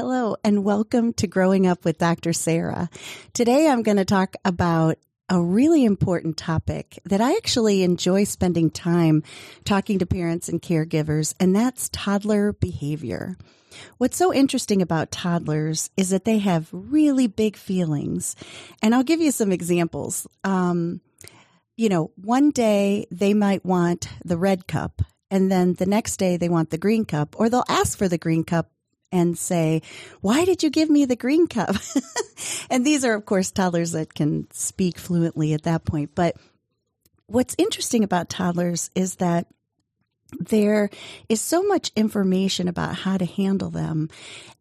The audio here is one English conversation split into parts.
Hello and welcome to Growing Up with Dr. Sarah. Today I'm going to talk about a really important topic that I actually enjoy spending time talking to parents and caregivers, and that's toddler behavior. What's so interesting about toddlers is that they have really big feelings. And I'll give you some examples. Um, you know, one day they might want the red cup, and then the next day they want the green cup, or they'll ask for the green cup and say, why did you give me the green cup? and these are, of course, toddlers that can speak fluently at that point. But what's interesting about toddlers is that there is so much information about how to handle them.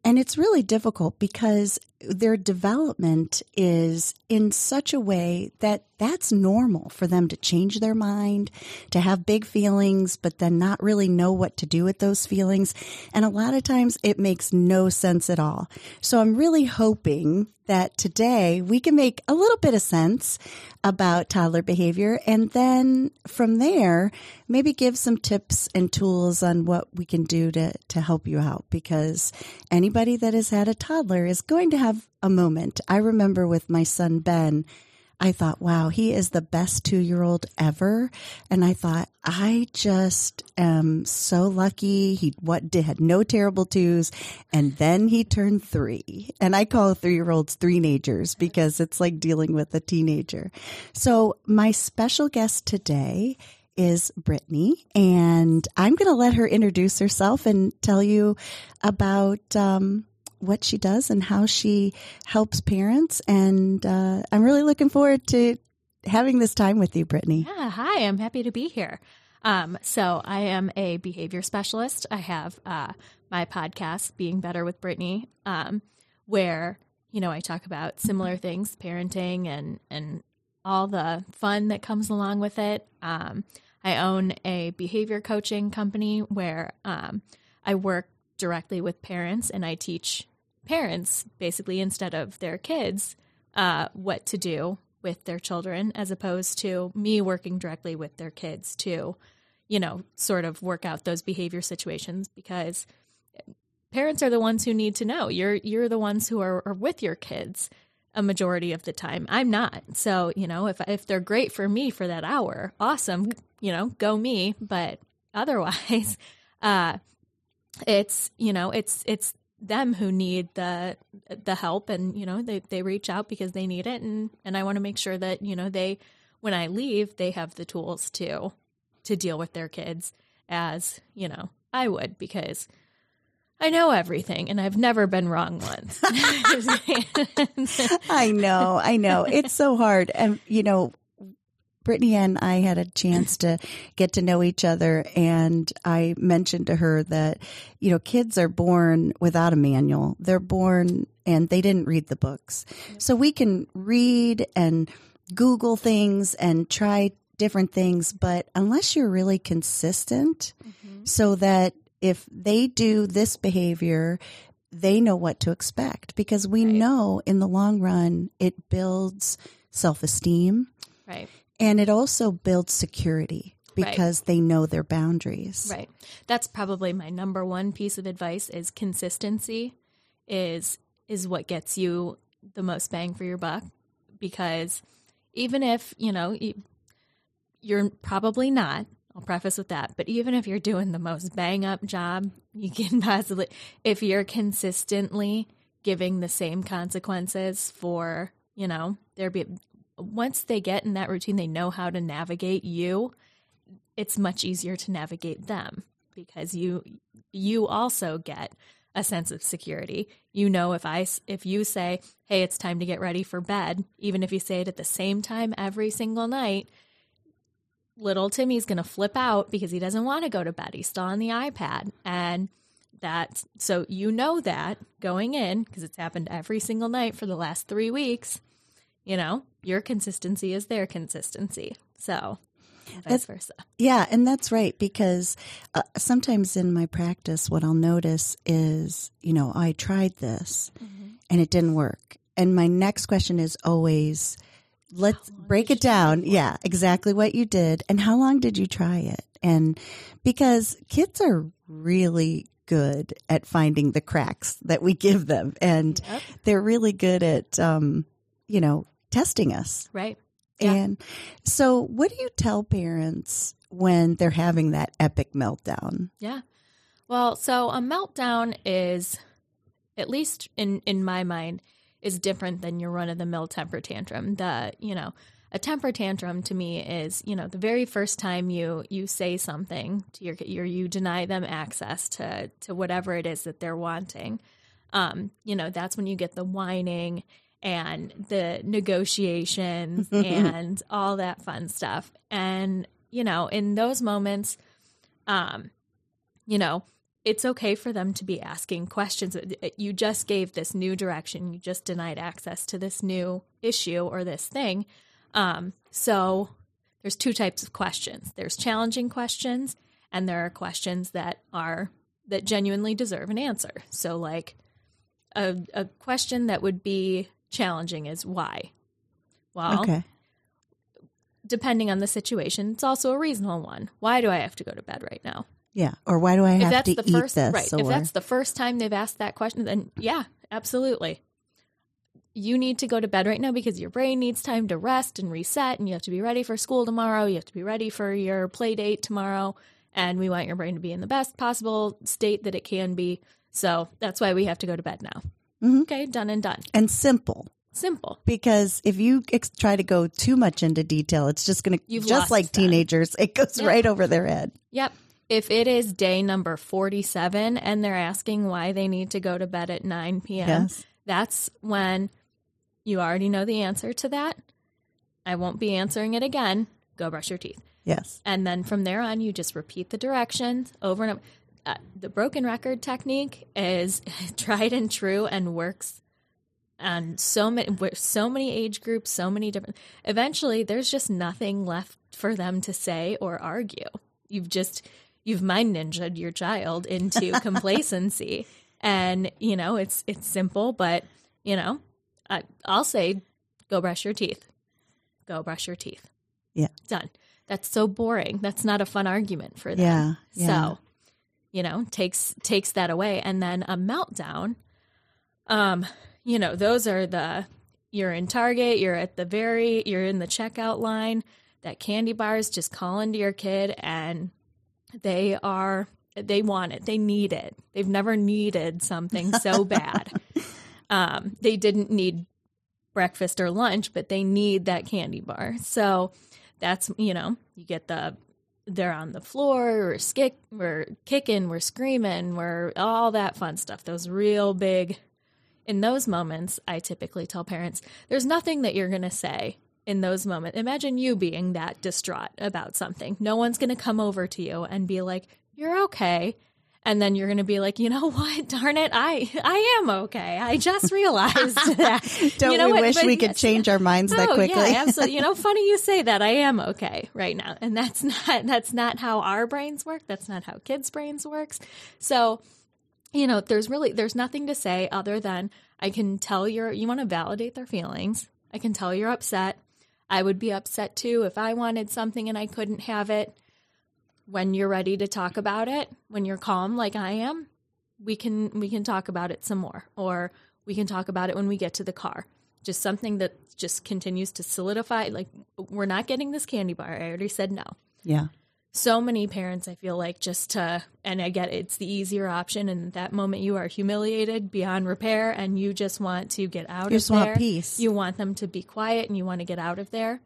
And it's really difficult because their development is in such a way that that's normal for them to change their mind, to have big feelings, but then not really know what to do with those feelings. And a lot of times it makes no sense at all. So I'm really hoping that today we can make a little bit of sense about toddler behavior. And then from there, maybe give some tips and tools on what we can do to, to help you out because anybody that has had a toddler is going to have a moment. I remember with my son Ben, I thought, wow, he is the best two year old ever. And I thought, I just am so lucky. He what did had no terrible twos. And then he turned three. And I call three year olds three-nagers because it's like dealing with a teenager. So my special guest today is Brittany, and I'm going to let her introduce herself and tell you about um, what she does and how she helps parents. And uh, I'm really looking forward to having this time with you, Brittany. Yeah, hi, I'm happy to be here. Um, so I am a behavior specialist. I have uh, my podcast, Being Better with Brittany, um, where you know I talk about similar things, parenting and and all the fun that comes along with it. Um, I own a behavior coaching company where um, I work directly with parents and I teach parents basically instead of their kids uh, what to do with their children as opposed to me working directly with their kids to you know sort of work out those behavior situations because parents are the ones who need to know. You're you're the ones who are, are with your kids a majority of the time. I'm not. So you know if if they're great for me for that hour awesome you know go me. But otherwise uh it's you know it's it's them who need the the help and you know they they reach out because they need it. And and I want to make sure that you know they when I leave they have the tools to to deal with their kids as you know I would because I know everything and I've never been wrong once. I know, I know. It's so hard. And, you know, Brittany and I had a chance to get to know each other, and I mentioned to her that, you know, kids are born without a manual. They're born and they didn't read the books. So we can read and Google things and try different things, but unless you're really consistent, mm-hmm. so that if they do this behavior, they know what to expect because we right. know in the long run it builds self esteem. Right. And it also builds security because right. they know their boundaries. Right. That's probably my number one piece of advice is consistency is is what gets you the most bang for your buck because even if, you know, you're probably not, I'll preface with that, but even if you're doing the most bang up job you can possibly if you're consistently giving the same consequences for, you know, there be once they get in that routine, they know how to navigate you. It's much easier to navigate them because you you also get a sense of security. You know if I if you say, "Hey, it's time to get ready for bed," even if you say it at the same time every single night, little Timmy's going to flip out because he doesn't want to go to bed. He's still on the iPad. And that, so you know that going in, because it's happened every single night for the last three weeks, you know, your consistency is their consistency. So vice That's- versa. Yeah, and that's right because uh, sometimes in my practice, what I'll notice is, you know, I tried this and it didn't work. And my next question is always, let's break it down. Yeah, exactly what you did. And how long did you try it? And because kids are really good at finding the cracks that we give them, and Yep. they're really good at, um, you know, testing us. Right. Yeah. And so, what do you tell parents when they're having that epic meltdown? Yeah. Well, so a meltdown is, at least in in my mind, is different than your run of the mill temper tantrum. The you know a temper tantrum to me is you know the very first time you you say something to your or you deny them access to to whatever it is that they're wanting. Um, you know that's when you get the whining and the negotiations and all that fun stuff. And you know in those moments, um, you know, it's okay for them to be asking questions. You just gave this new direction. You just denied access to this new issue or this thing. Um, so there's two types of questions. There's challenging questions, and there are questions that are that genuinely deserve an answer. So like a a question that would be challenging is why. Well, Okay. depending on the situation, it's also a reasonable one. Why do I have to go to bed right now? Yeah. Or why do I if have that's to the eat first this? right or, if that's the first time they've asked that question then yeah absolutely you need to go to bed right now because your brain needs time to rest and reset and you have to be ready for school tomorrow you have to be ready for your play date tomorrow and we want your brain to be in the best possible state that it can be so that's why we have to go to bed now Mhm. okay done and done and simple. simple Because if you ex- try to go too much into detail, it's just going to, just like them. teenagers, it goes Yeah. right over their head. Yep. If it is day number 47 and they're asking why they need to go to bed at 9 p.m., Yes. that's when you already know the answer to that. I won't be answering it again. Go brush your teeth. Yes. And then from there on, you just repeat the directions over and over. Uh, the broken record technique is tried and true and works on so many so many age groups, so many different. Eventually, there's just nothing left for them to say or argue. You've just you've mind ninja'd your child into complacency, and you know it's it's simple, but you know I, I'll say, go brush your teeth. Go brush your teeth. Yeah. Done. That's so boring. That's not a fun argument for them. Yeah. Yeah. So, you know, takes takes that away. And then a meltdown, um, you know, those are the you're in Target, you're at the very you're in the checkout line, that candy bar is just calling to your kid and they are they want it. They need it. They've never needed something so bad. Um, they didn't need breakfast or lunch, but they need that candy bar. So that's you know, you get the they're on the floor, we're skick, we're kicking, we're screaming, we're all that fun stuff. Those real big. In those moments, I typically tell parents, there's nothing that you're going to say in those moments. Imagine you being that distraught about something. No one's going to come over to you and be like, "You're okay." And then you're going to be like, you know what? Darn it, I I am okay. I just realized that. Don't You know we what? wish But we could yes. change our minds that Oh, quickly? Yeah, absolutely. You know, funny you say that. I am okay right now, and that's not that's not how our brains work. That's not how kids' brains works. So, you know, there's really there's nothing to say other than I can tell you're you want to validate their feelings. I can tell you're upset. I would be upset too if I wanted something and I couldn't have it. When you're ready to talk about it, when you're calm like I am, we can we can talk about it some more or we can talk about it when we get to the car just something that just continues to solidify like we're not getting this candy bar i already said no yeah. So many parents i feel like just to and i get it's the easier option and at that moment you are humiliated beyond repair and you just want to get out You of just want there peace. you want them to be quiet and you want to get out of there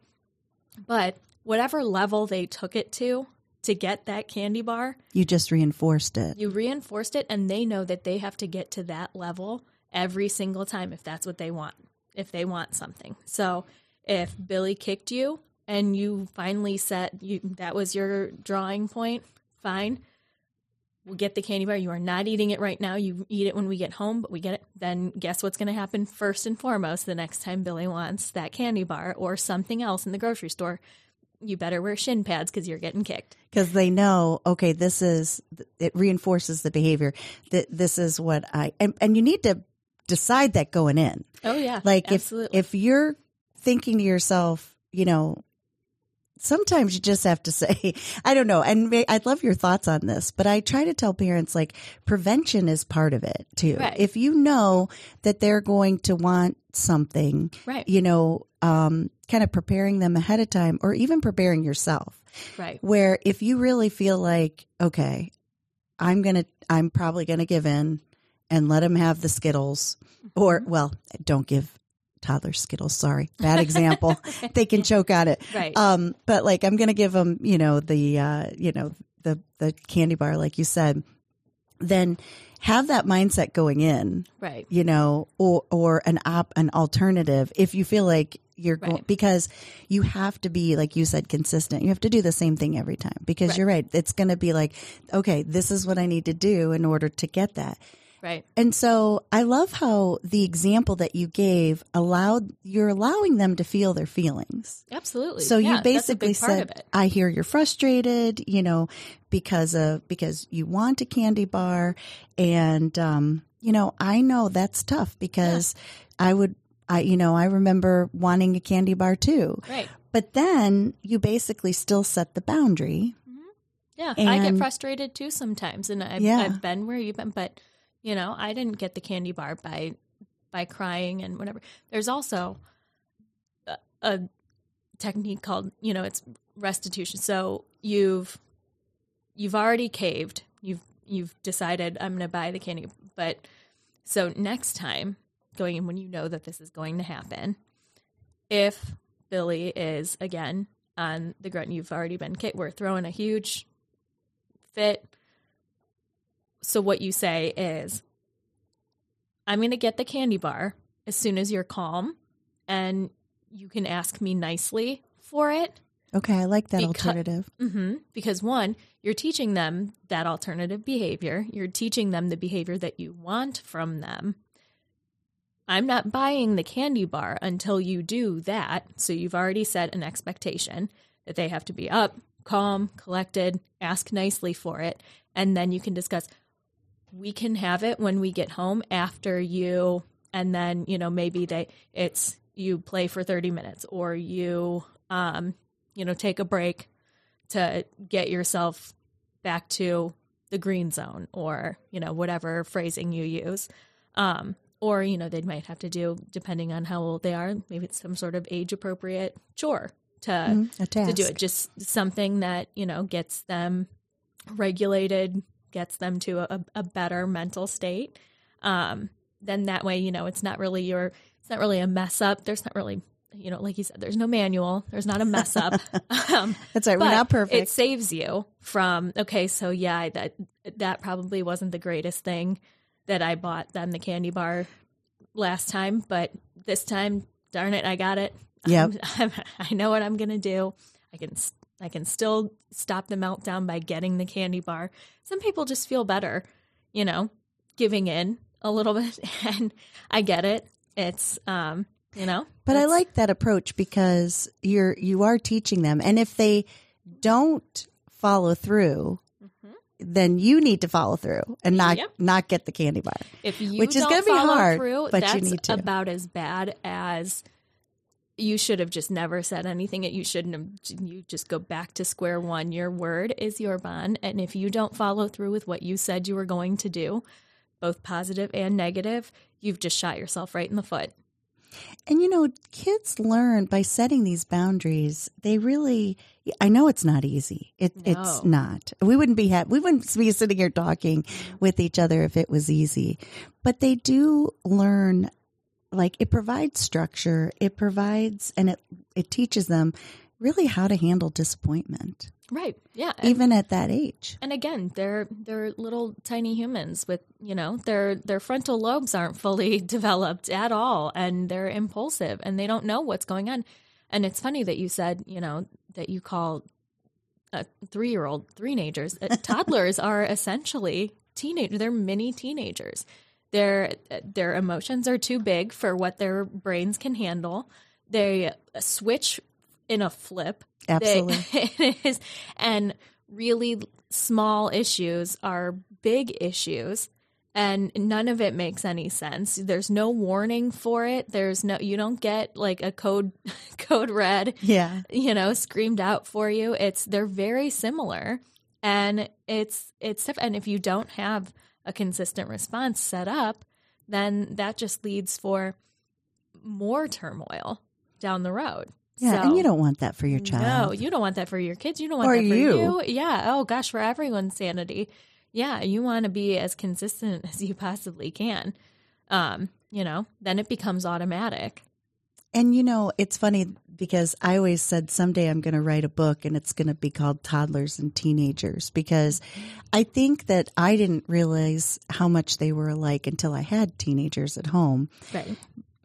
but whatever level they took it to to get that candy bar You just reinforced it. you reinforced it and they know that they have to get to that level every single time if that's what they want if they want something so if billy kicked you and you finally set you that was your drawing point, fine. We'll get the candy bar. You are not eating it right now. You eat it when we get home, but we get it. Then guess what's going to happen first and foremost the next time Billy wants that candy bar or something else in the grocery store? You better wear shin pads because you're getting kicked. because they know okay this is it reinforces the behavior that this is what i and, and you need to decide that going in Oh yeah, like absolutely. if if you're thinking to yourself you know sometimes you just have to say i don't know and i'd love your thoughts on this but i try to tell parents like prevention is part of it too Right. if you know that they're going to want something right, you know um, kind of preparing them ahead of time or even preparing yourself right, where if you really feel like okay i'm gonna i'm probably gonna give in and let them have the skittles or Mm-hmm. well don't give toddlers skittles sorry bad example they can choke on it right. um but like i'm gonna give them you know the uh you know the the candy bar like you said then have that mindset going in right. you know, or or an op an alternative if you feel like you're going because you have to be like you said consistent. You have to do the same thing every time because Right. you're right. It's going to be like, okay, this is what I need to do in order to get that. Right. And so I love how the example that you gave allowed you're allowing them to feel their feelings. Absolutely. So Yeah, you basically big part of said, "I hear you're frustrated, you know, because of because you want a candy bar, and um, you know, I know that's tough because I would, I you know, I remember wanting a candy bar too, Right. but then you basically still set the boundary. Yeah. I get frustrated too sometimes, and I've, Yeah. I've been where you've been, but you know, I didn't get the candy bar by by crying and whatever. There's also a, a technique called, you know, it's restitution. So you've you've already caved. You've you've decided I'm going to buy the candy, but so next time going in when you know that this is going to happen, if Billy is again on the grunt, you've already been kicked. We're throwing a huge fit. So what you say is, I'm going to get the candy bar as soon as you're calm, and you can ask me nicely for it. Okay, I like that Becau- alternative. hmm Because one, you're teaching them that alternative behavior. You're teaching them the behavior that you want from them. I'm not buying the candy bar until you do that. So you've already set an expectation that they have to be up, calm, collected, ask nicely for it, and then you can discuss. We can have it when we get home after you, and then you know maybe they it's you play for 30 minutes or you um you know take a break to get yourself back to the green zone or you know whatever phrasing you use. Um or you know they might have to do depending on how old they are maybe it's some sort of age appropriate chore to a to do it. Just something that you know gets them regulated gets them to a, a better mental state um then that way you know it's not really your it's not really a mess up there's not really you know like you said there's no manual there's not a mess up um That's right. We're not perfect. It saves you from okay, so yeah, that that probably wasn't the greatest thing that I bought them the candy bar last time, but this time, darn it, I got it. Yeah, I'm- know what I'm gonna do. I can I can still stop the meltdown by getting the candy bar. Some people just feel better, you know, giving in a little bit, and I get it. It's um, you know, But I like that approach because you're you are teaching them, and if they don't follow through, then you need to follow through and not Yep. not get the candy bar. If you Which is gonna be hard, through, but you need to. about as bad as you should have just never said anything. You shouldn't have. You just go back to square one. Your word is your bond, and if you don't follow through with what you said you were going to do, both positive and negative, you've just shot yourself right in the foot. And you know, kids learn by setting these boundaries. They really I know it's not easy. It it's not. We wouldn't be ha- we wouldn't be sitting here talking with each other if it was easy. But they do learn like it provides structure. It provides and it it teaches them really how to handle disappointment Right? Yeah. And, even at that age. and again, they're they're little tiny humans with you know their their frontal lobes aren't fully developed at all, and they're impulsive and they don't know what's going on. And it's funny that you said, you know, that you call a three year old teenagers. Uh, toddlers are essentially teenagers. They're mini teenagers. Their their emotions are too big for what their brains can handle. They switch in a flip. Absolutely. They, is, and really small issues are big issues and none of it makes any sense. There's no warning for it. There's no you don't get like a code code red. Yeah. You know, screamed out for you. It's they're very similar and it's it's and if you don't have a consistent response set up, then that just leads for more turmoil down the road. Yeah, So- and you don't want that for your child. no, you don't want that for your kids. You don't want Or that for you. you. Yeah. Oh gosh, for everyone's sanity. Yeah, you want to be as consistent as you possibly can. Um, you know, then it becomes automatic. And you know, it's funny because I always said someday I'm going to write a book and it's going to be called Toddlers and Teenagers because I think that I didn't realize how much they were alike until I had teenagers at home. Right.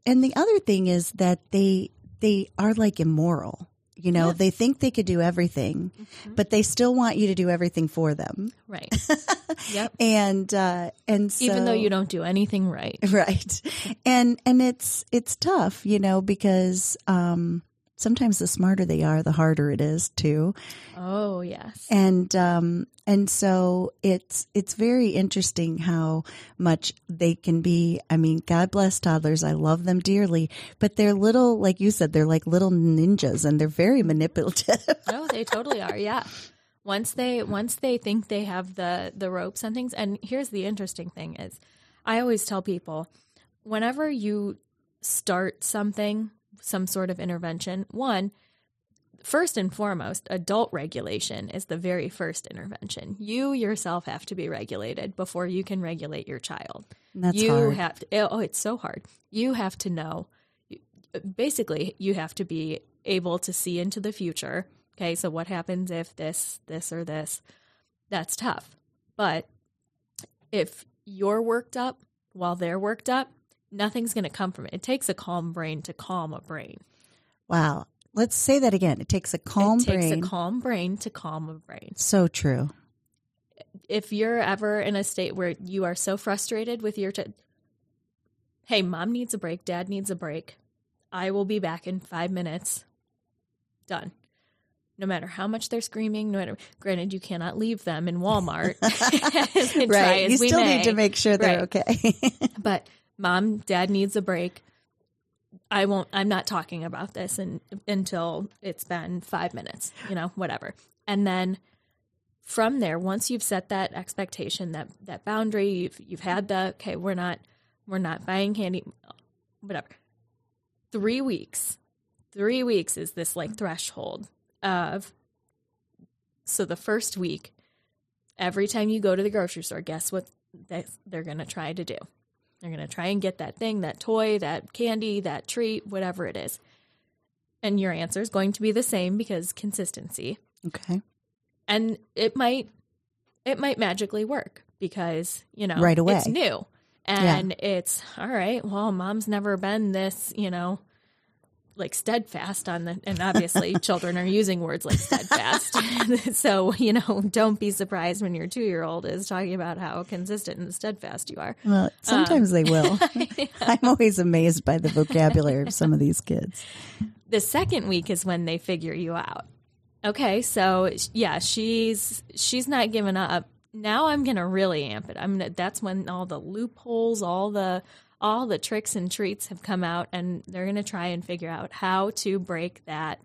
And the other thing is that they they are like immoral. You know, Yes. they think they could do everything, but they still want you to do everything for them. Right. yep. And uh and so, Even though you don't do anything right. right and and it's it's tough you know because um sometimes the smarter they are the harder it is too Oh yes. and um and so it's it's very interesting how much they can be i mean god bless toddlers i love them dearly but they're little like you said they're like little ninjas and they're very manipulative no, they totally are. Yeah. Once they once they think they have the the ropes and things and here's the interesting thing is I always tell people whenever you start something, some sort of intervention, one First and foremost, adult regulation is the very first intervention. You yourself have to be regulated before you can regulate your child. That's you hard have to, oh, oh, it's so hard. You have to know, basically, you have to be able to see into the future. Okay, so what happens if this, this, or this? That's tough. But if you're worked up while they're worked up, nothing's going to come from it. It takes a calm brain to calm a brain. wow let's say that again it takes a calm it takes brain a calm brain to calm a brain. so true if you're ever in a state where you are so frustrated with your child, hey, mom needs a break, dad needs a break. I will be back in five minutes. Done. No matter how much they're screaming, no matter. Granted, you cannot leave them in Walmart. right you still may, need to make sure they're Right. okay But mom, dad needs a break. I won't. I'm not talking about this in, until it's been five minutes. You know, whatever. And then from there, once you've set that expectation, that that boundary, you've you've had the okay. We're not we're not buying candy, whatever. Three weeks. Three weeks is this like threshold of. So the first week, every time you go to the grocery store, guess what they, they're going to try to do? They're going to try and get that thing, that toy, that candy, that treat, whatever it is. And your answer is going to be the same because consistency. okay And it might it might magically work because, you know, Right away. it's new. And it's all right, well, mom's never been this, you know, like steadfast on the and obviously children are using words like steadfast. so, you know, don't be surprised when your 2-year-old is talking about how consistent and steadfast you are. Well, um, sometimes they will. I'm always amazed by the vocabulary of some of these kids. the second week is when they figure you out. Okay, so yeah, she's she's not giving up. Now I'm gonna really amp it. I'm gonna. That's when all the loopholes, all the all the tricks and treats have come out, and they're gonna try and figure out how to break that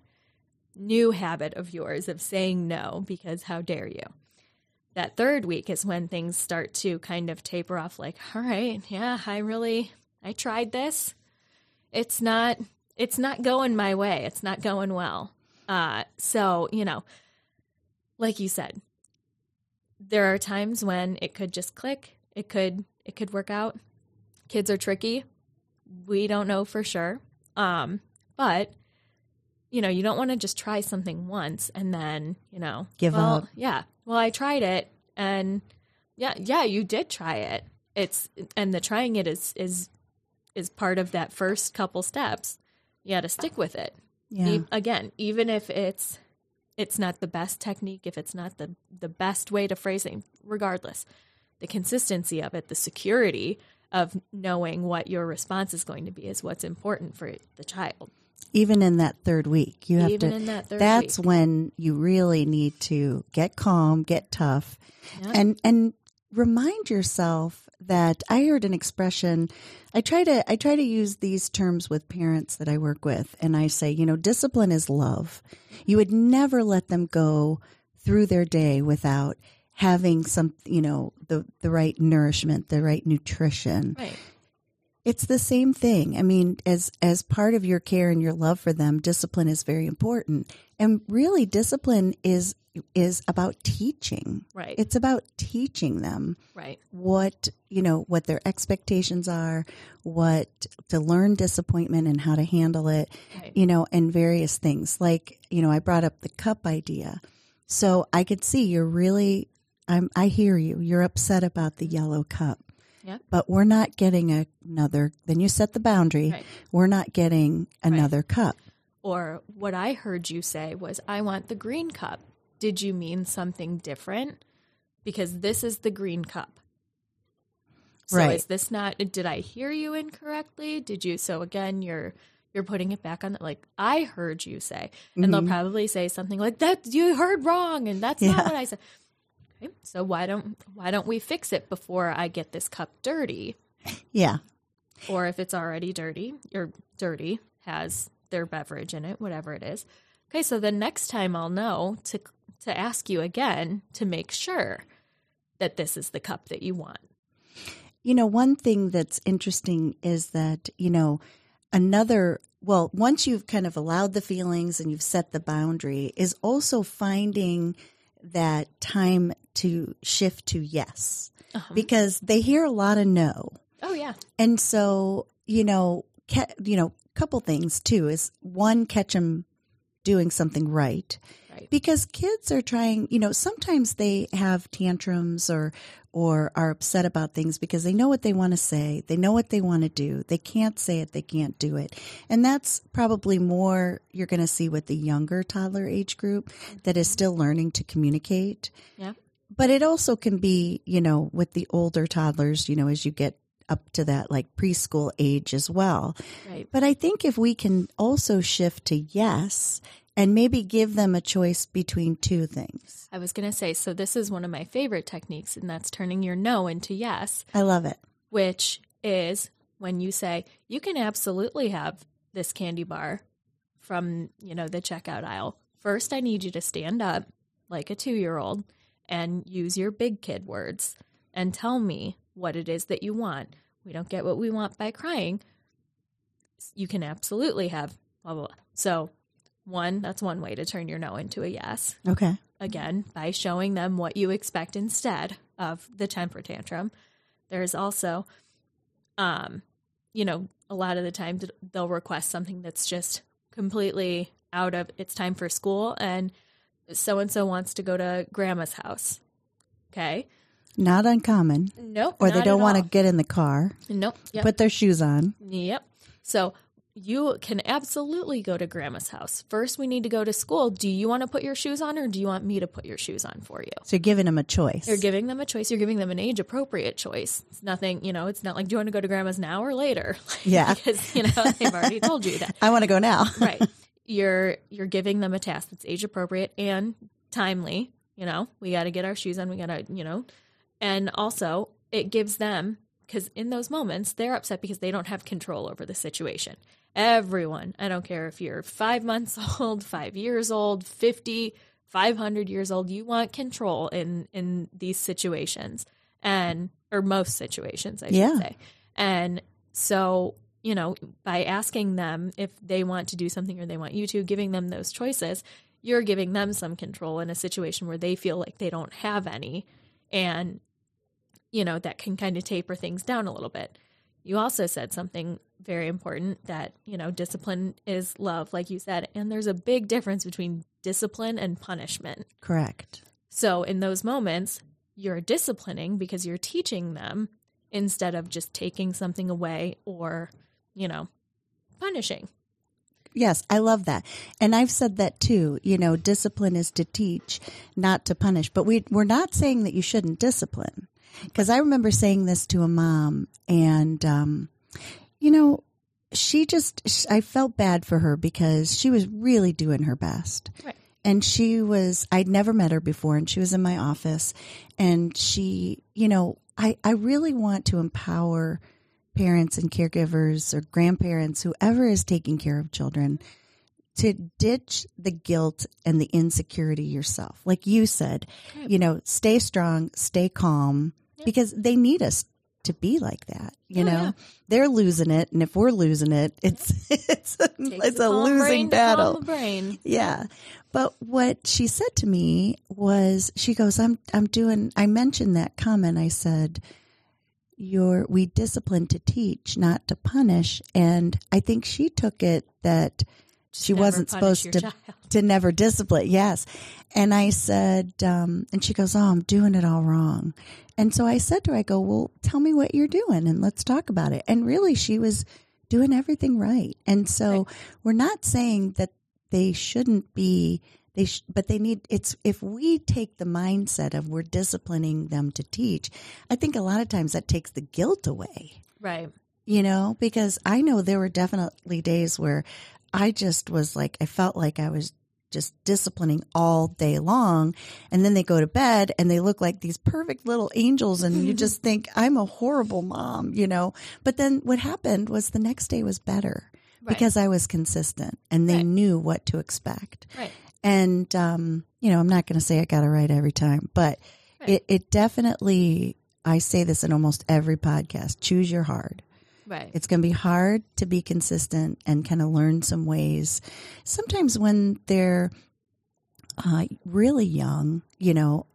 new habit of yours of saying no because how dare you. That third week is when things start to kind of taper off. Like, all right, yeah, I really I tried this. It's not it's not going my way. It's not going well. Uh, so, you know, like you said, there are times when it could just click. It could it could work out. Kids are tricky. We don't know for sure. Um, but you know, you don't want to just try something once and then, you know, Give well, up. Yeah. Well, I tried it and yeah, yeah, you did try it. It's and the trying it is is is part of that first couple steps. You got to stick with it. Yeah. E- again, even if it's it's not the best technique, if it's not the the best way to phrase it, regardless, the consistency of it, the security of knowing what your response is going to be is what's important for the child. Even in that third week, you have Even to. in that third that's week. when you really need to get calm, get tough, Yeah. and and remind yourself that I heard an expression. I try to I try to use these terms with parents that I work with, and I say, you know, discipline is love. You would never let them go through their day without having some, you know, the the right nourishment, the right nutrition. Right. It's the same thing. I mean, as as part of your care and your love for them, discipline is very important. And really discipline is is about teaching. Right. It's about teaching them right. what, you know, what their expectations are, what to learn disappointment and how to handle it, Right. you know, and various things. Like, you know, I brought up the cup idea. So I could see you're really I'm I hear you. You're upset about the yellow cup Yep. but we're not getting a- another. Then you set the boundary. Right. We're not getting another cup. Or what I heard you say was, I want the green cup. Did you mean something different? Because this is the green cup. So Right. is this not did I hear you incorrectly? Did you so again you're you're putting it back on the, like I heard you say. And they'll mm-hmm. probably say something like that you heard wrong and that's Yeah. not what I said. Okay. So why don't why don't we fix it before I get this cup dirty? Yeah, or if it's already dirty or dirty has their beverage in it whatever it is okay so the next time i'll know to to ask you again to make sure that this is the cup that you want you know, one thing that's interesting is that you know another. Well, once you've kind of allowed the feelings and you've set the boundary, is also finding that time to shift to yes, uh-huh. because they hear a lot of no. oh yeah And so, you know, ca- you know, couple things too is one catch them doing something right. Right. Because kids are trying, you know, sometimes they have tantrums or or are upset about things because they know what they want to say, they know what they want to do. They can't say it, they can't do it. And that's probably more you're going to see with the younger toddler age group that is still learning to communicate yeah but it also can be, you know, with the older toddlers, you know, as you get up to that like preschool age as well. right But I think if we can also shift to yes and maybe give them a choice between two things. i was going to say so this is one of my favorite techniques and that's turning your no into yes I love it. which is when you say you can absolutely have this candy bar from you know the checkout aisle first i need you to stand up like a two-year-old and use your big kid words and tell me what it is that you want we don't get what we want by crying you can absolutely have blah blah blah so one that's one way to turn your no into a yes Okay. again by showing them what you expect instead of the temper tantrum. There's also, um, you know, a lot of the times they'll request something that's just completely out of it's time for school and so and so wants to go to grandma's house. Okay. Not uncommon. Nope. Or they don't want to get in the car, Nope. Yep. put their shoes on. Yep. So you can absolutely go to grandma's house. First, we need to go to school. Do you want to put your shoes on or do you want me to put your shoes on for you? So you're giving them a choice. You're giving them a choice. You're giving them an age appropriate choice. It's nothing, you know, it's not like, do you want to go to grandma's now or later? Yeah. because, you know, they've already told you that. I want to go now. Right. You're, you're giving them a task that's age appropriate and timely. You know, we got to get our shoes on. We got to, you know, and also it gives them, because in those moments, they're upset because they don't have control over the situation. Everyone, I don't care if you're five months old, five years old, 50, 500 years old, you want control in, in these situations and, or most situations, I should Yeah. say. And so, you know, by asking them if they want to do something or they want you to, giving them those choices, you're giving them some control in a situation where they feel like they don't have any. And, you know, that can kind of taper things down a little bit. You also said something very important that, you know, discipline is love, like you said. And there's a big difference between discipline and punishment. Correct. So in those moments, you're disciplining because you're teaching them instead of just taking something away or, you know, punishing. Yes, I love that. And I've said that too. You know, discipline is to teach, not to punish. But we we're not saying that you shouldn't discipline. Because I remember saying this to a mom, and um, you know, she just I felt bad for her because she was really doing her best. Right. And she was I'd never met her before and she was in my office and she, you know, I I really want to empower parents and caregivers or grandparents whoever is taking care of children to ditch the guilt and the insecurity yourself. Like you said, you know, stay strong, stay calm because they need us to be like that. You Oh, know, yeah. they're losing it, and if we're losing it, it's it's a, Takes it's a losing brain battle. brain. Yeah. But what she said to me was she goes, I'm I'm doing I mentioned that comment. I said, You're we discipline to teach, not to punish. And I think she took it that she Never wasn't supposed to child. to never discipline. Yes. And I said, um, and she goes, Oh, I'm doing it all wrong. And so I said to her, I go, Well, tell me what you're doing and let's talk about it. And really, she was doing everything right. And so we're not saying that they shouldn't be, they sh- but they need, it's, if we take the mindset of we're disciplining them to teach, I think a lot of times that takes the guilt away Right. you know, because I know there were definitely days where I just was like, I felt like I was just disciplining all day long. And then they go to bed and they look like these perfect little angels. And you just think, I'm a horrible mom, you know. But then what happened was the next day was better Right. because I was consistent and they Right. knew what to expect. Right. And, um, you know, I'm not going to say I got it right every time, but it, it definitely, I say this in almost every podcast choose your hard. Right. It's going to be hard to be consistent and kind of learn some ways. Sometimes when they're uh, really young, you know,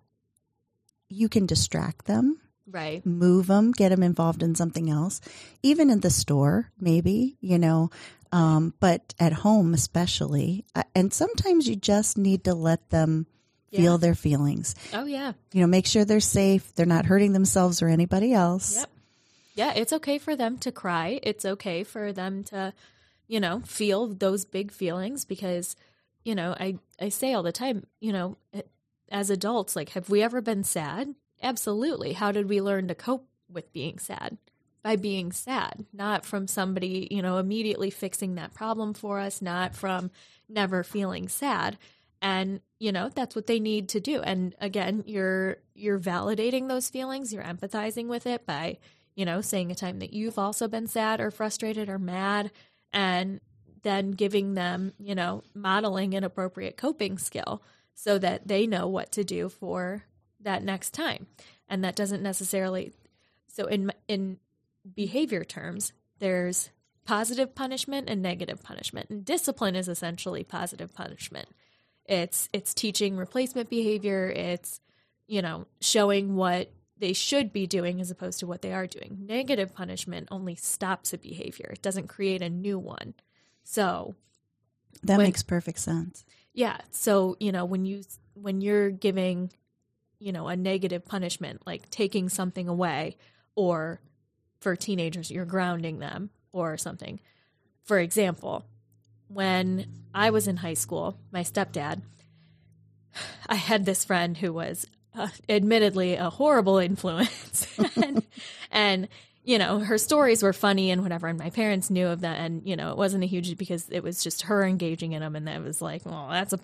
you can distract them, right. move them, get them involved in something else, even in the store, maybe, you know, um, but at home, especially. Uh, And sometimes you just need to let them feel their feelings. Oh yeah. You know, make sure they're safe, they're not hurting themselves or anybody else. Yep. Yeah, it's okay for them to cry. It's okay for them to, you know, feel those big feelings because, you know, I I say all the time, you know, eh, as adults, like have we ever been sad? Absolutely. How did we learn to cope with being sad? By being sad, not from somebody, you know, immediately fixing that problem for us, not from never feeling sad. And, you know, that's what they need to do. And again, you're you're validating those feelings, you're empathizing with it by you know, saying a time that you've also been sad or frustrated or mad, and then giving them, you know, modeling an appropriate coping skill so that they know what to do for that next time. And that doesn't necessarily so in in behavior terms, there's positive punishment and negative punishment. And discipline is essentially positive punishment. It's it's teaching replacement behavior, it's you know, showing what they should be doing as opposed to what they are doing. Negative punishment only stops a behavior. It doesn't create a new one. So, That When- makes perfect sense. yeah, so, you know, when you when you're giving, you know, a negative punishment like taking something away or for teenagers you're grounding them or something. For example, when I was in high school, my stepdad I had this friend who was uh, admittedly a horrible influence. and, and, you know, her stories were funny and whatever. And my parents knew of that. And, you know, it wasn't a huge because it was just her engaging in them. And that was like, well, that's a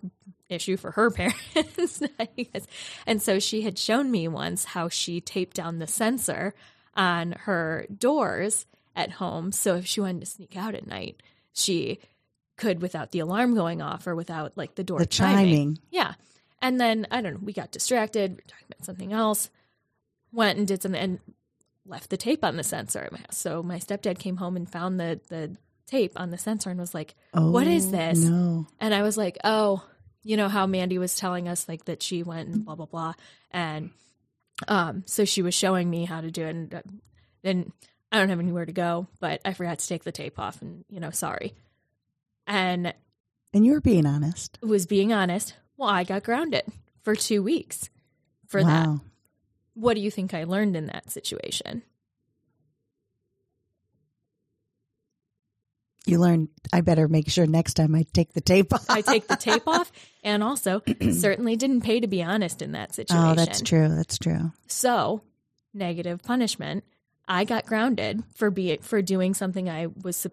issue for her parents. I guess. and so she had shown me once how she taped down the sensor on her doors at home. So if she wanted to sneak out at night, she could without the alarm going off or without like the door The chiming. yeah. And then I don't know, we got distracted, we were talking about something else, went and did something and left the tape on the sensor at my house. So my stepdad came home and found the the tape on the sensor and was like, Oh, What is this? No. and I was like, Oh, you know how Mandy was telling us like that she went and blah blah blah. And um so she was showing me how to do it and uh, then I don't have anywhere to go, but I forgot to take the tape off and you know, sorry. And And you were being honest. was being honest, well, I got grounded for two weeks for that. What do you think I learned in that situation? You learn. I better make sure next time I take the tape off. I take the tape off, and also certainly didn't pay to be honest in that situation. Oh, that's true. That's true. So, negative punishment. I got grounded for being for doing something I was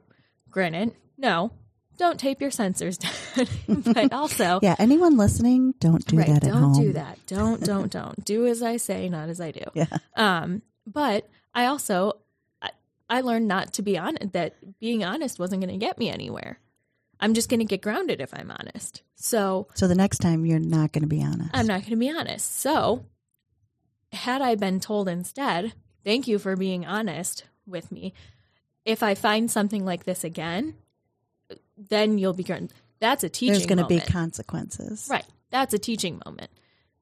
granted. No, don't tape your sensors down. but also, Yeah. Anyone listening, don't do right, that at don't do that. Don't don't don't do as I say, not as I do. Yeah. Um, but I also I, I learned not to be honest. That being honest wasn't going to get me anywhere. I'm just going to get grounded if I'm honest. So So the next time you're not going to be honest. I'm not going to be honest. So, had I been told instead, thank you for being honest with me. If I find something like this again, then you'll be good. That's a teaching. There's going to be consequences. right. That's a teaching moment.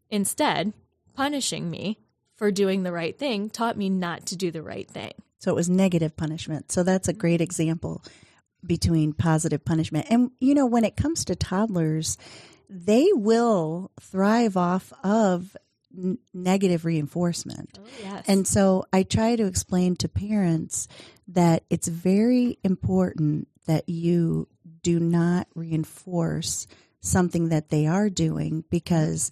Instead, punishing me for doing the right thing taught me not to do the right thing. So it was negative punishment. So that's a great example between positive punishment. And, you know, when it comes to toddlers, they will thrive off of n- negative reinforcement. Oh, yes. And so I try to explain to parents that it's very important that you do not reinforce something that they are doing because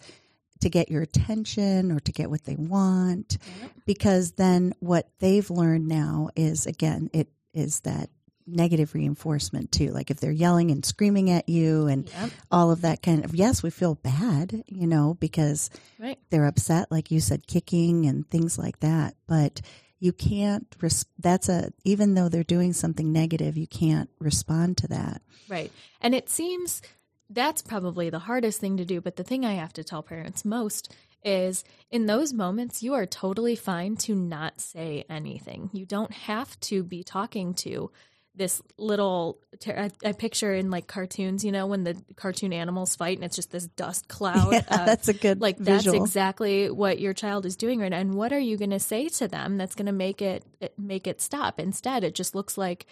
to get your attention or to get what they want because then what they've learned now is again it is that negative reinforcement too like if they're yelling and screaming at you and Yep. all of that kind of yes we feel bad you know because right. they're upset like you said kicking and things like that but you can't res- that's a even though they're doing something negative you can't respond to that Right. And it seems that's probably the hardest thing to do. But the thing I have to tell parents most is in those moments, you are totally fine to not say anything. You don't have to be talking to this little, I, I picture in like cartoons, you know, when the cartoon animals fight and it's just this dust cloud. yeah, of- that's a good like that's exactly what your child is doing right now. And what are you going to say to them that's going to make it it- make it stop? Instead it just looks like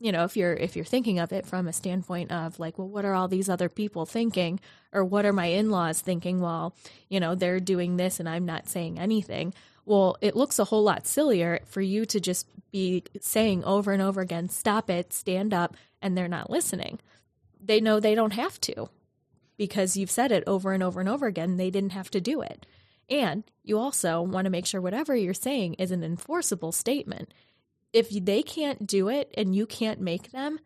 you know if you're if you're thinking of it from a standpoint of like well what are all these other people thinking? Or what are my in-laws thinking while you know they're doing this and I'm not saying anything well it looks a whole lot sillier for you to just be saying over and over again stop it stand up and they're not listening they know they don't have to because you've said it over and over and over again. They didn't have to do it. And you also want to make sure whatever you're saying is an enforceable statement. If they can't do it and you can't make them,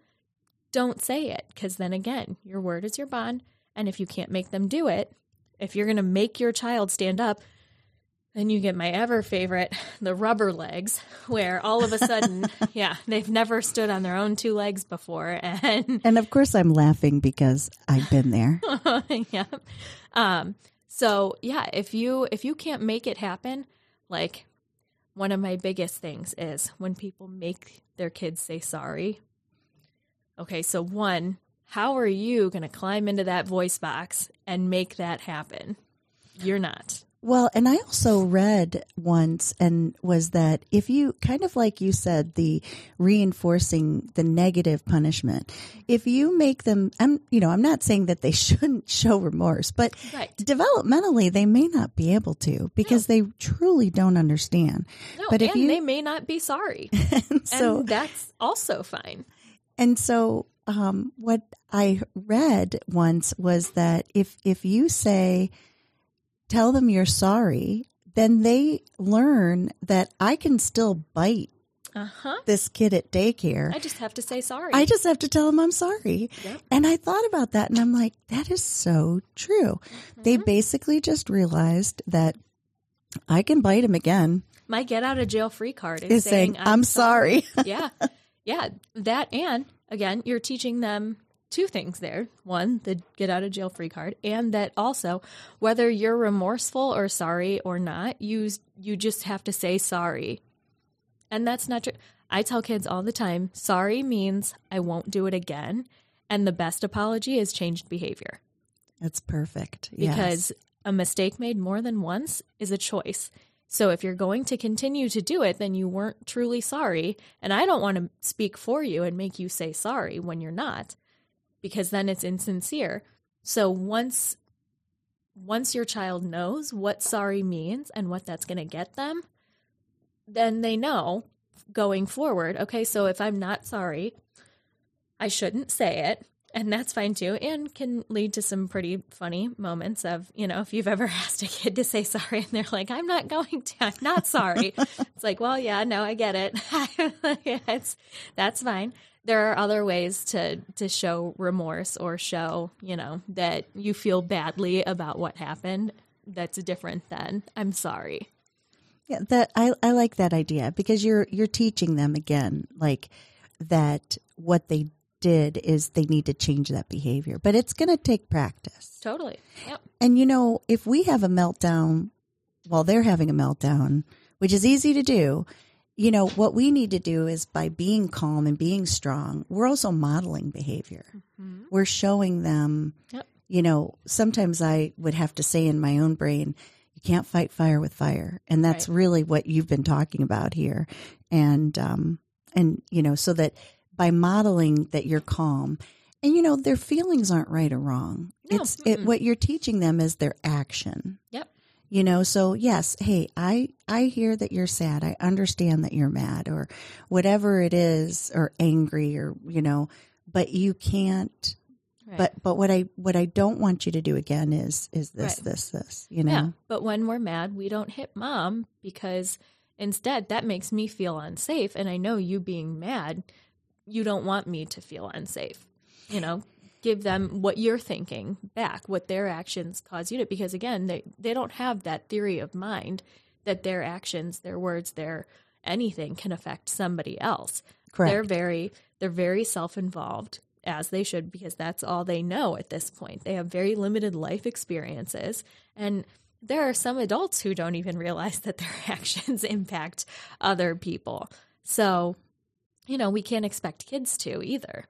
don't say it because then again, your word is your bond. And if you can't make them do it, if you're going to make your child stand up, then you get my ever favorite, the rubber legs, where all of a sudden, yeah, they've never stood on their own two legs before. And and of course i'm laughing because i've been there yeah. Um, so yeah, if you if you can't make it happen, like one of my biggest things is when people make their kids say sorry. Okay, so one, how are you going to climb into that voice box and make that happen? You're not. Well, and I also read once and was that if you kind of like you said, the reinforcing the negative punishment, if you make them, I'm, you know, I'm not saying that they shouldn't show remorse, but Right. developmentally they may not be able to because they truly don't understand. No, But if and you- they may not be sorry. and so, and that's also fine. And so, um, what I read once was that if if you say, "Tell them you're sorry," then they learn that I can still bite Uh-huh. this kid at daycare. I just have to say sorry. I just have to tell them I'm sorry. Yep. And I thought about that, and I'm like, that is so true. They Mm-hmm. basically just realized that I can bite him again. my get out of jail free card is, Is saying, saying, "I'm sorry." yeah. Yeah. That and again, you're teaching them two things there. One, the get out of jail free card, and that also whether you're remorseful or sorry or not, you you just have to say sorry. And that's not true. I tell kids all the time, sorry means I won't do it again, and the best apology is changed behavior That's perfect. Yes. because a mistake made more than once is a choice. So if you're going to continue to do it, then you weren't truly sorry. And I don't want to speak for you and make you say sorry when you're not, because then it's insincere. So once once your child knows what sorry means and what that's going to get them, then they know going forward, okay, so if I'm not sorry, I shouldn't say it. And that's fine too, and can lead to some pretty funny moments of, you know, if you've ever asked a kid to say sorry and they're like, I'm not going to, I'm not sorry. it's like, well, yeah, no, I get it. it's, that's fine. There are other ways to, to show remorse or show, you know, that you feel badly about what happened. That's different than I'm sorry. Yeah, that I, I like that idea because you're you're teaching them again, like that what they did is they need to change that behavior. But it's going to take practice. Totally. Yep. And you know, if we have a meltdown while they're having a meltdown, which is easy to do, you know, what we need to do is by being calm and being strong, we're also modeling behavior. Mm-hmm. We're showing them, yep. you know, sometimes I would have to say in my own brain, you can't fight fire with fire. And that's right. really what you've been talking about here. And, um, and, you know, so that by modeling that you're calm. And you know, their feelings aren't right or wrong. No. It's it, what you're teaching them is their action. Yep. You know, so yes, hey, I I hear that you're sad. I understand that you're mad or whatever it is or angry or you know, but you can't Right. But but what I what I don't want you to do again is is this right. this this you know. Yeah, but when we're mad, we don't hit mom because instead that makes me feel unsafe, and I know you being mad you don't want me to feel unsafe. You know, give them what you're thinking back, what their actions cause you to because again, they they don't have that theory of mind that their actions, their words, their anything can affect somebody else. Correct. They're very they're very self-involved as they should because that's all they know at this point. They have very limited life experiences and there are some adults who don't even realize that their actions impact other people. So you know, we can't expect kids to either.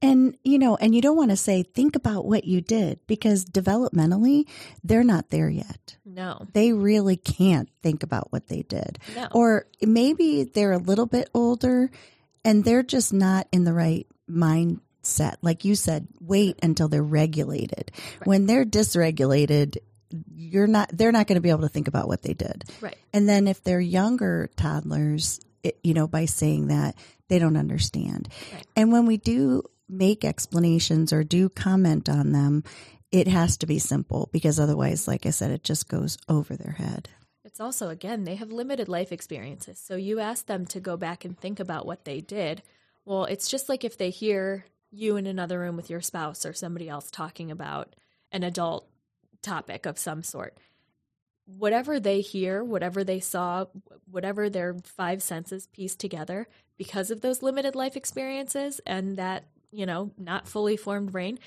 And, you know, and you don't want to say, think about what you did because developmentally, they're not there yet. No. They really can't think about what they did. No. Or maybe they're a little bit older and they're just not in the right mindset. Like you said, wait until they're regulated. Right. When they're dysregulated, you're not, they're not going to be able to think about what they did. Right. And then if they're younger toddlers, it, you know, by saying that they don't understand. Right. And when we do make explanations or do comment on them, it has to be simple because otherwise, like I said, it just goes over their head. It's also, again, they have limited life experiences. So you ask them to go back and think about what they did. Well, it's just like if they hear you in another room with your spouse or somebody else talking about an adult topic of some sort whatever they hear, whatever they saw, whatever their five senses piece together, because of those limited life experiences and that, you know, not fully formed brain,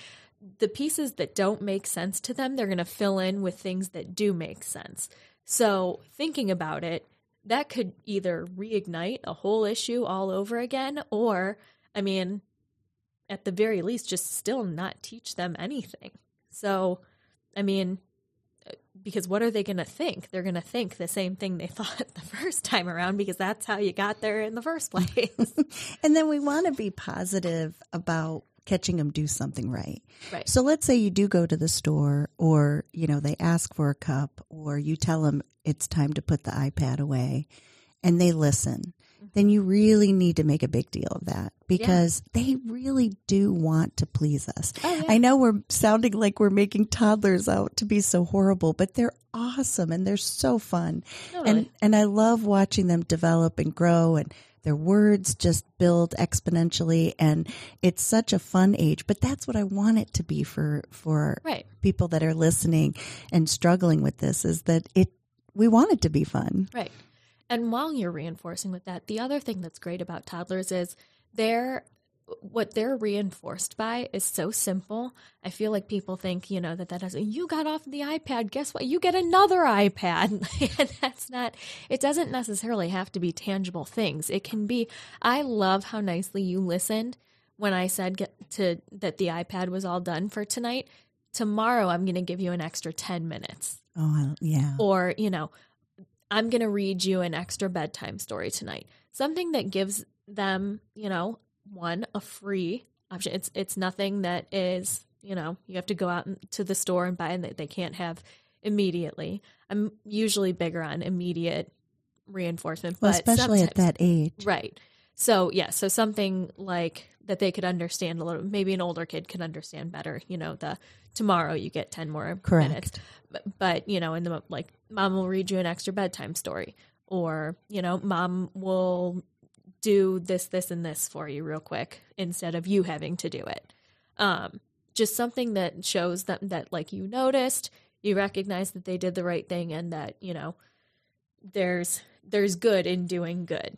the pieces that don't make sense to them, they're going to fill in with things that do make sense. So, thinking about it, that could either reignite a whole issue all over again, or, I mean, at the very least, just still not teach them anything. So, I mean, because what are they going to think? They're going to think the same thing they thought the first time around because that's how you got there in the first place. and then we want to be positive about catching them do something right. Right. So let's say you do go to the store or, you know, they ask for a cup or you tell them it's time to put the iPad away and they listen then you really need to make a big deal of that because yeah. they really do want to please us. Oh, yeah. I know we're sounding like we're making toddlers out to be so horrible, but they're awesome and they're so fun. Totally. And and I love watching them develop and grow and their words just build exponentially and it's such a fun age but that's what i want it to be for for right. people that are listening and struggling with this is that it we want it to be fun right and while you're reinforcing with that, the other thing that's great about toddlers is they're what they're reinforced by is so simple. I feel like people think, you know, that that has you got off the iPad. Guess what? You get another iPad. and that's not. It doesn't necessarily have to be tangible things. It can be. I love how nicely you listened when I said get to that the iPad was all done for tonight. Tomorrow, I'm going to give you an extra ten minutes. Oh, yeah. Or you know, I'm going to read you an extra bedtime story tonight. Something that gives them, you know, one, a free option. It's it's nothing that is, you know, you have to go out to the store and buy and that they can't have immediately. I'm usually bigger on immediate reinforcement, well, especially at that age. Right. So yeah, so something like that they could understand a little. Maybe an older kid could understand better. You know, the tomorrow you get ten more Correct. minutes, but, but you know, in the like, mom will read you an extra bedtime story, or you know, mom will do this, this, and this for you real quick instead of you having to do it. Um, just something that shows them that like you noticed, you recognize that they did the right thing, and that you know there's there's good in doing good.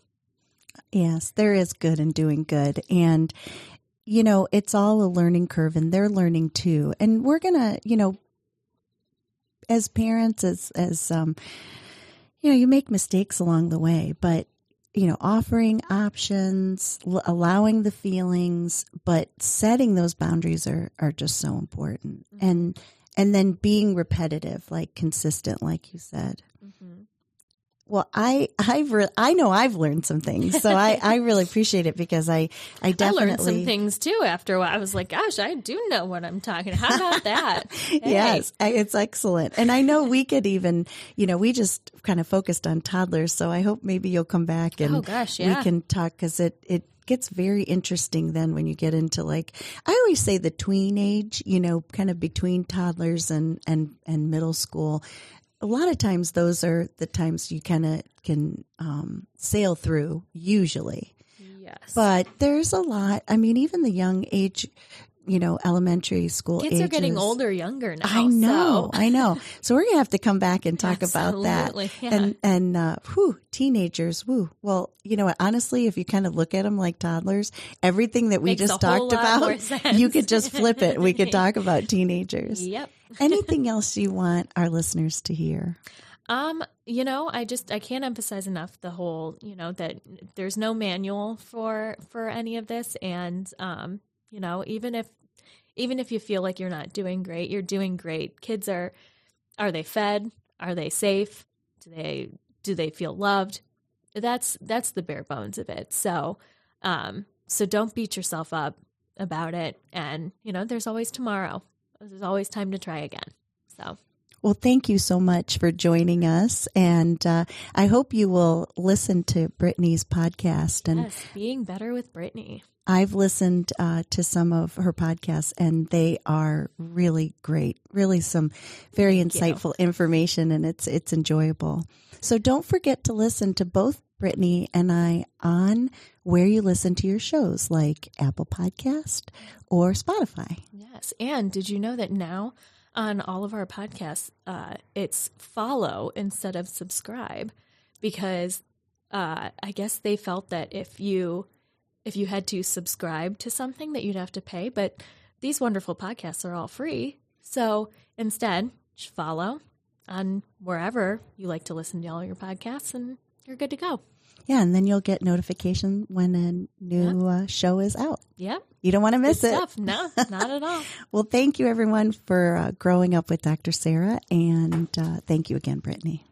Yes, there is good in doing good. And, you know, it's all a learning curve and they're learning too. And we're going to, you know, as parents, as, as, um, you know, you make mistakes along the way, but, you know, offering options, l- allowing the feelings, but setting those boundaries are, are just so important. And, and then being repetitive, like consistent, like you said. Mm-hmm. Well, I I've re- I know I've learned some things, so I, I really appreciate it because I I I definitely learned some things too after a while. I was like, gosh, I do know what I'm talking. How about that? Hey. Yes, I- it's excellent, and I know we could even you know we just kind of focused on toddlers, so I hope maybe you'll come back and Oh, gosh, we can talk because it it gets very interesting then when you get into like I always say the tween age, you know, kind of between toddlers and and and middle school. A lot of times, those are the times you kind of can um, sail through. Usually, Yes. But there's a lot. I mean, even the young age, you know, elementary school kids are getting older, younger now. I know, so- I know. So we're gonna have to come back and talk about that. Absolutely, yeah. And and uh, whew, teenagers, whoo. Well, you know what? Honestly, if you kind of look at them like toddlers, everything that we Makes just talked about, you could just flip it. We could talk about teenagers. Yep. Anything else you want our listeners to hear? Um, you know, I just I can't emphasize enough the whole, you know, that there's no manual for for any of this and um, you know, even if even if you feel like you're not doing great, you're doing great. Kids are are they fed? Are they safe? Do they do they feel loved? That's that's the bare bones of it. So, um so don't beat yourself up about it and, you know, there's always tomorrow. There's always time to try again. So, Well, thank you so much for joining us, and uh, I hope you will listen to Brittany's podcast. And yes, being better with Brittany. I've listened uh, to some of her podcasts, and they are really great. Really, some very Thank you. insightful information, and it's it's enjoyable. So don't forget to listen to both Brittany and I on where you listen to your shows, like Apple Podcast or Spotify. Yes. And did you know that now on all of our podcasts, uh, it's follow instead of subscribe because uh, I guess they felt that if you if you had to subscribe to something that you'd have to pay, but these wonderful podcasts are all free. So instead, follow on wherever you like to listen to all your podcasts and you're good to go. Yeah, and then you'll get notification when a new uh, show is out. Yep. You don't want to miss Good it. stuff. No, not at all. Well, thank you everyone for uh, growing up with Dr. Sarah, and uh, thank you again, Brittany.